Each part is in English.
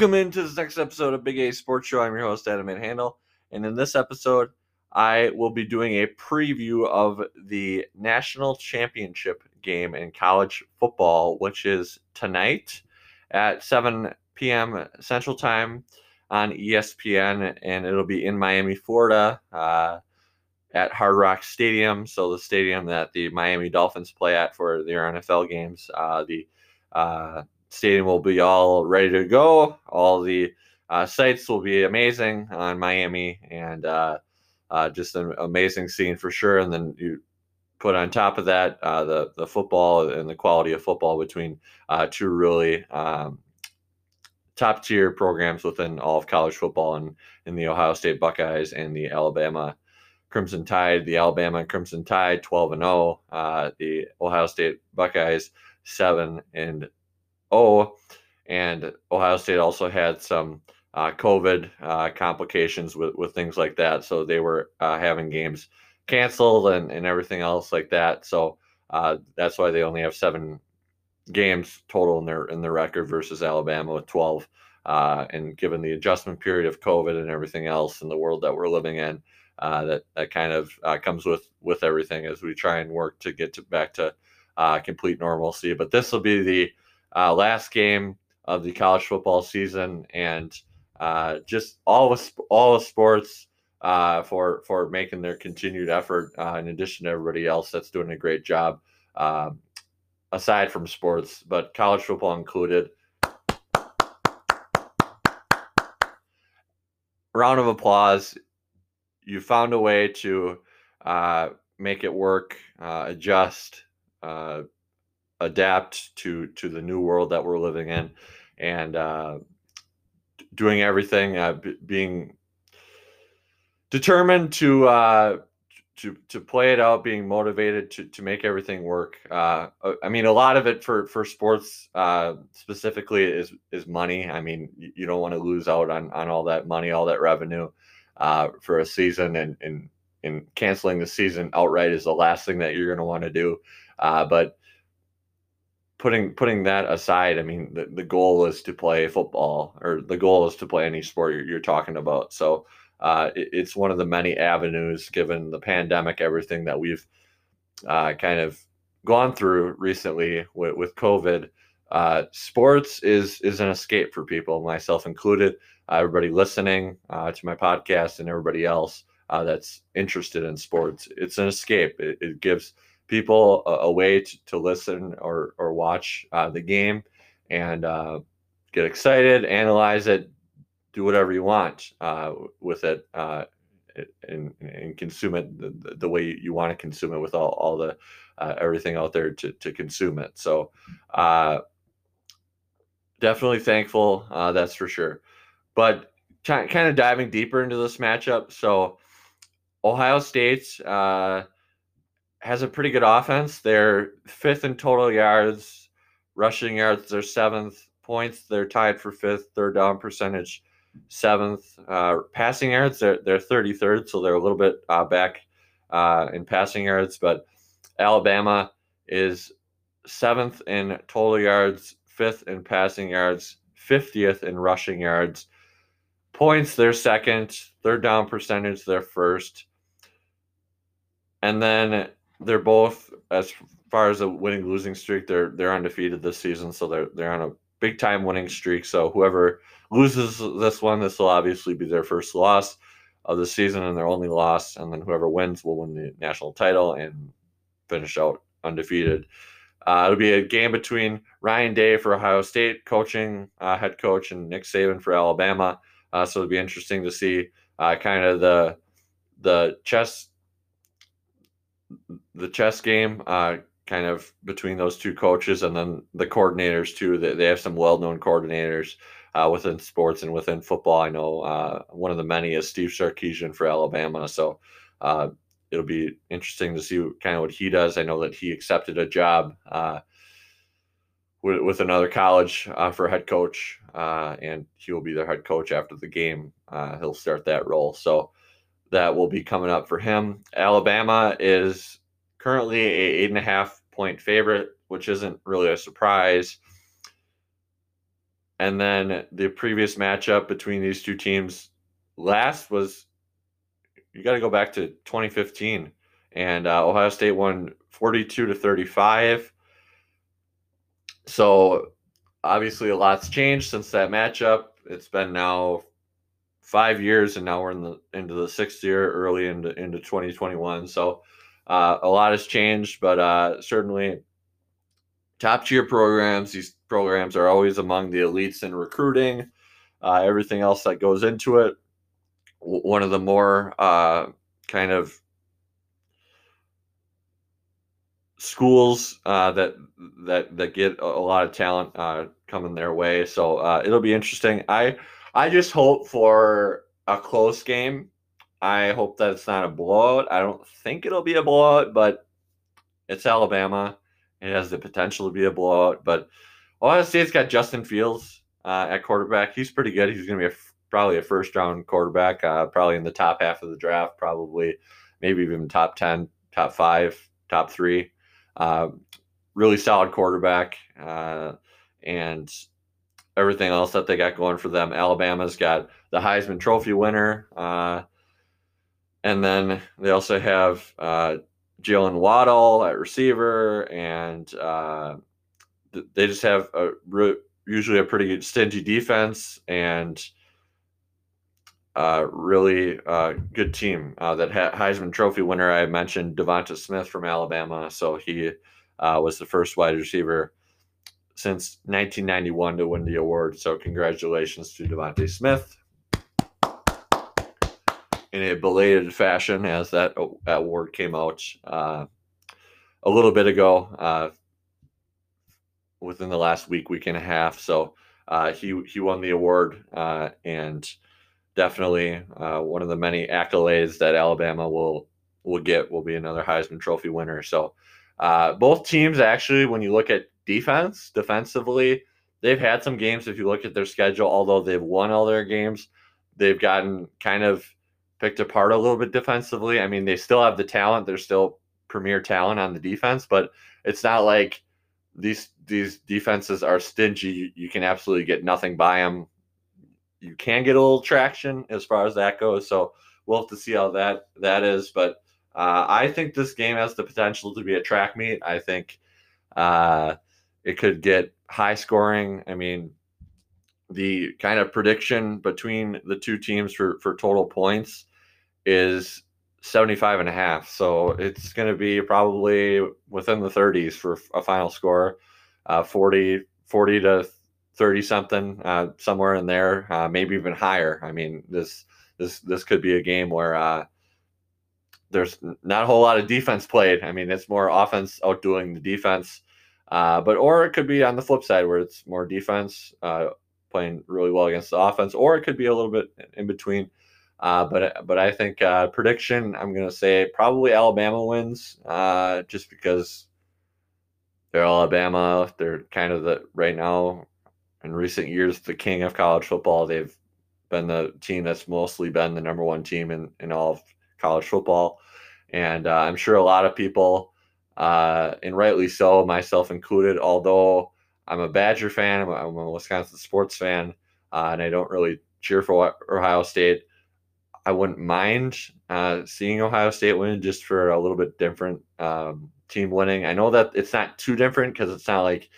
Welcome into this next episode of Big A Sports Show. I'm your host, Adam Handel. And in this episode, I will be doing a preview of the national championship game in college football, which is tonight at 7 p.m. Central Time on ESPN, and it'll be in Miami, Florida, uh, at Hard Rock Stadium. So the stadium that the Miami Dolphins play at for their NFL games. Uh, the uh, stadium will be all ready to go. All the uh, sights will be amazing on Miami, and uh, uh, just an amazing scene for sure. And then you put on top of that uh, the the football and the quality of football between uh, two really um, top tier programs within all of college football and in the Ohio State Buckeyes and the Alabama Crimson Tide. The Alabama Crimson Tide 12 and 0. Uh, the Ohio State Buckeyes 7 and 0. And Ohio State also had some uh, COVID uh, complications with, with things like that. So they were uh, having games canceled and, and everything else like that. So uh, that's why they only have seven games total in their in their record versus Alabama with 12. Uh, and given the adjustment period of COVID and everything else in the world that we're living in, uh, that that kind of comes with with everything as we try and work to get to back to complete normalcy. But this will be the last game of the college football season and uh, just all of all of sports uh, for for making their continued effort. Uh, in addition to everybody else that's doing a great job, um, aside from sports, but college football included. Round of applause. You found a way to uh, make it work, uh, adjust, uh, adapt to to the new world that we're living in, and doing everything, uh, b- being determined to uh, to to play it out, being motivated to to make everything work. Uh, uh I mean, a lot of it for for sports uh, specifically is is money. I mean, you don't want to lose out on on all that money, all that revenue uh, for a season, and and and canceling the season outright is the last thing that you're going to want to do. Uh, but putting putting that aside, I mean, the, the goal is to play football, or the goal is to play any sport you're, you're talking about. So uh, it, it's one of the many avenues, given the pandemic, everything that we've uh, kind of gone through recently with, with COVID. Uh, sports is is an escape for people, myself included. everybody listening uh, to my podcast and everybody else uh, that's interested in sports, it's an escape. It, it gives people a, a way to, to, listen or, or watch uh, the game and uh, get excited, analyze it, do whatever you want uh, with it, uh, and, and consume it the, the way you want to consume it with all, all the uh, everything out there to, to consume it. So uh, definitely thankful, that's for sure. But kind of diving deeper into this matchup. So Ohio State's has a pretty good offense. They're fifth in total yards, rushing yards. They're seventh points. They're tied for fifth. Third down percentage, seventh. Uh, passing yards, they're they're thirty third, so they're a little bit uh, back uh, in passing yards. But Alabama is seventh in total yards, fifth in passing yards, fiftieth in rushing yards. Points, they're second. Third down percentage, they're first. And then they're both as far as a winning losing streak, they're they're undefeated this season, so they're they're on a big time winning streak. So whoever loses this one, this will obviously be their first loss of the season and their only loss, and then whoever wins will win the national title and finish out undefeated. Uh, it'll be a game between Ryan Day for Ohio State coaching uh, head coach and Nick Saban for Alabama. Uh, so it'll be interesting to see uh, kind of the the chess the chess game, uh, kind of between those two coaches, and then the coordinators too. They, they have some well-known coordinators uh, within sports and within football. I know uh, one of the many is Steve Sarkisian for Alabama, so uh, it'll be interesting to see kind of what he does. I know that he accepted a job uh, with, with another college uh, for head coach, and he will be their head coach after the game. he'll start that role. So that will be coming up for him. Alabama is currently a eight and a half point favorite, which isn't really a surprise. and then the previous matchup between these two teams last was you got to go back to 2015 and uh, ohio state won 42 to 35 so obviously a lot's changed since that matchup. It's been now five years and now we're in the into the sixth year early into into 2021 so uh, a lot has changed but uh, certainly top tier programs these programs are always among the elites in recruiting uh, everything else that goes into it one of the more uh, kind of schools uh, that that that get a lot of talent uh, coming their way. So it'll be interesting. I I just hope for a close game. I hope that it's not a blowout. I don't think it'll be a blowout, but it's Alabama. It has the potential to be a blowout. But Ohio State's got Justin Fields uh, at quarterback. He's pretty good. He's going to be a, probably a first round quarterback, uh, probably in the top half of the draft, probably maybe even top 10, top five, top three. Uh, really solid quarterback. Uh, and everything else that they got going for them. Alabama's got the Heisman Trophy winner. Uh, and then they also have uh, Jaylen Waddle at receiver, and uh, they just have a re- usually a pretty stingy defense and uh, really uh, good team. Uh, that Heisman Trophy winner I mentioned, DeVonta Smith from Alabama, so he uh, was the first wide receiver since 1991 to win the award. So congratulations to DeVonta Smith in a belated fashion as that award came out uh, a little bit ago, uh, within the last week, week and a half. So uh, he he won the award uh, and definitely uh, one of the many accolades that Alabama will will get will be another Heisman Trophy winner. So uh, both teams actually, when you look at defense, defensively, they've had some games. If you look at their schedule, although they've won all their games, they've gotten kind of picked apart a little bit defensively. I mean, they still have the talent. They're still premier talent on the defense, but it's not like these these defenses are stingy. You, you can absolutely get nothing by them. You can get a little traction as far as that goes. So we'll have to see how that that is. But uh, I think this game has the potential to be a track meet. I think uh, it could get high scoring. I mean, the kind of prediction between the two teams for, for total points is 75 and a half. So it's going to be probably within the 30s for a final score, uh, 40, 40 to 30 something, uh, somewhere in there, uh, maybe even higher. I mean, this, this, this could be a game where, uh, there's not a whole lot of defense played. I mean, it's more offense outdoing the defense. Uh, but or it could be on the flip side where it's more defense uh, playing really well against the offense, or it could be a little bit in between. Uh, but but I think uh, prediction I'm to say probably Alabama wins uh, just because they're Alabama. They're kind of the right now in recent years the king of college football. They've been the team that's mostly been the number one team in in all of college football. And uh, I'm sure a lot of people, uh, and rightly so, myself included, although I'm a Badger fan, I'm a, I'm a Wisconsin sports fan, uh, and I don't really cheer for Ohio State. I wouldn't mind uh, seeing Ohio State win just for a little bit different um, team winning. I know that it's not too different because it's not like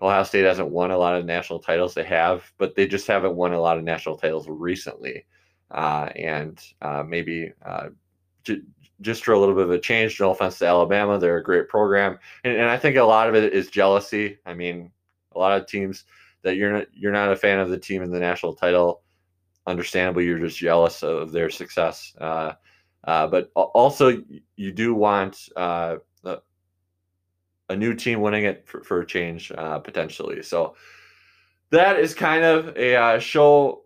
Ohio State hasn't won a lot of national titles. They have, but they just haven't won a lot of national titles recently uh, and uh, maybe uh, j- just for a little bit of a change. No offense to Alabama, they're a great program, and, and I think a lot of it is jealousy. I mean, a lot of teams that you're not you're not a fan of the team in the national title. Understandably, you're just jealous of their success. Uh, uh, but also, you do want uh, a new team winning it for, for a change potentially. So that is kind of a show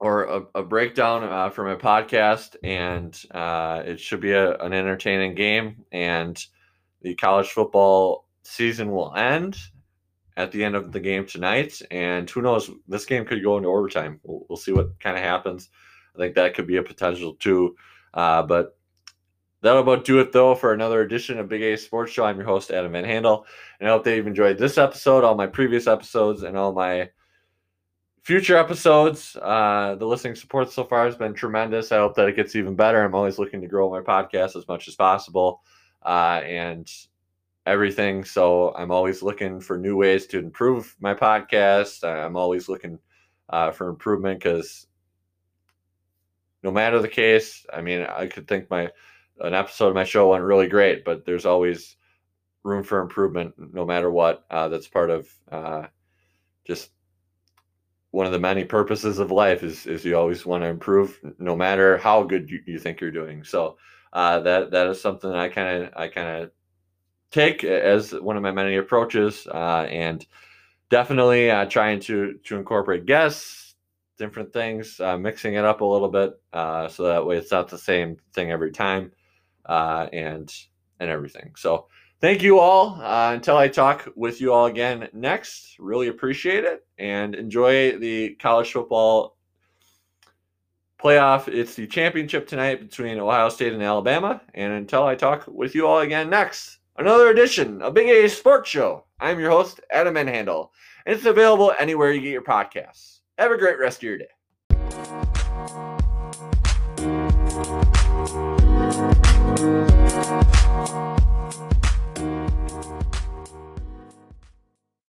or a, a breakdown uh, from a podcast, and uh, it should be a, an entertaining game. And the college football season will end at the end of the game tonight. And who knows, this game could go into overtime. We'll, we'll see what kind of happens. I think that could be a potential too. Uh, but that'll about do it though for another edition of Big A Sports Show. I'm your host Adam Van Handel, and I hope that you've enjoyed this episode, all my previous episodes, and all my future episodes. Uh, the listening support so far has been tremendous. I hope that it gets even better. I'm always looking to grow my podcast as much as possible uh, and everything. So I'm always looking for new ways to improve my podcast. I'm always looking uh, for improvement because no matter the case, I mean, I could think my an episode of my show went really great, but there's always room for improvement no matter what. Uh, that's part of uh, just one of the many purposes of life is, is you always want to improve no matter how good you, you think you're doing. So uh, that that is something I kind of I kind of take as one of my many approaches uh, and definitely uh, trying to to incorporate guests different things uh, mixing it up a little bit uh, so that way it's not the same thing every time uh, and and everything so thank you all. Uh, until I talk with you all again next, really appreciate it and enjoy the college football playoff. It's the championship tonight between Ohio State and Alabama. And until I talk with you all again next, another edition of Big A Sports Show. I'm your host, Adam Van Handel, and it's available anywhere you get your podcasts. Have a great rest of your day.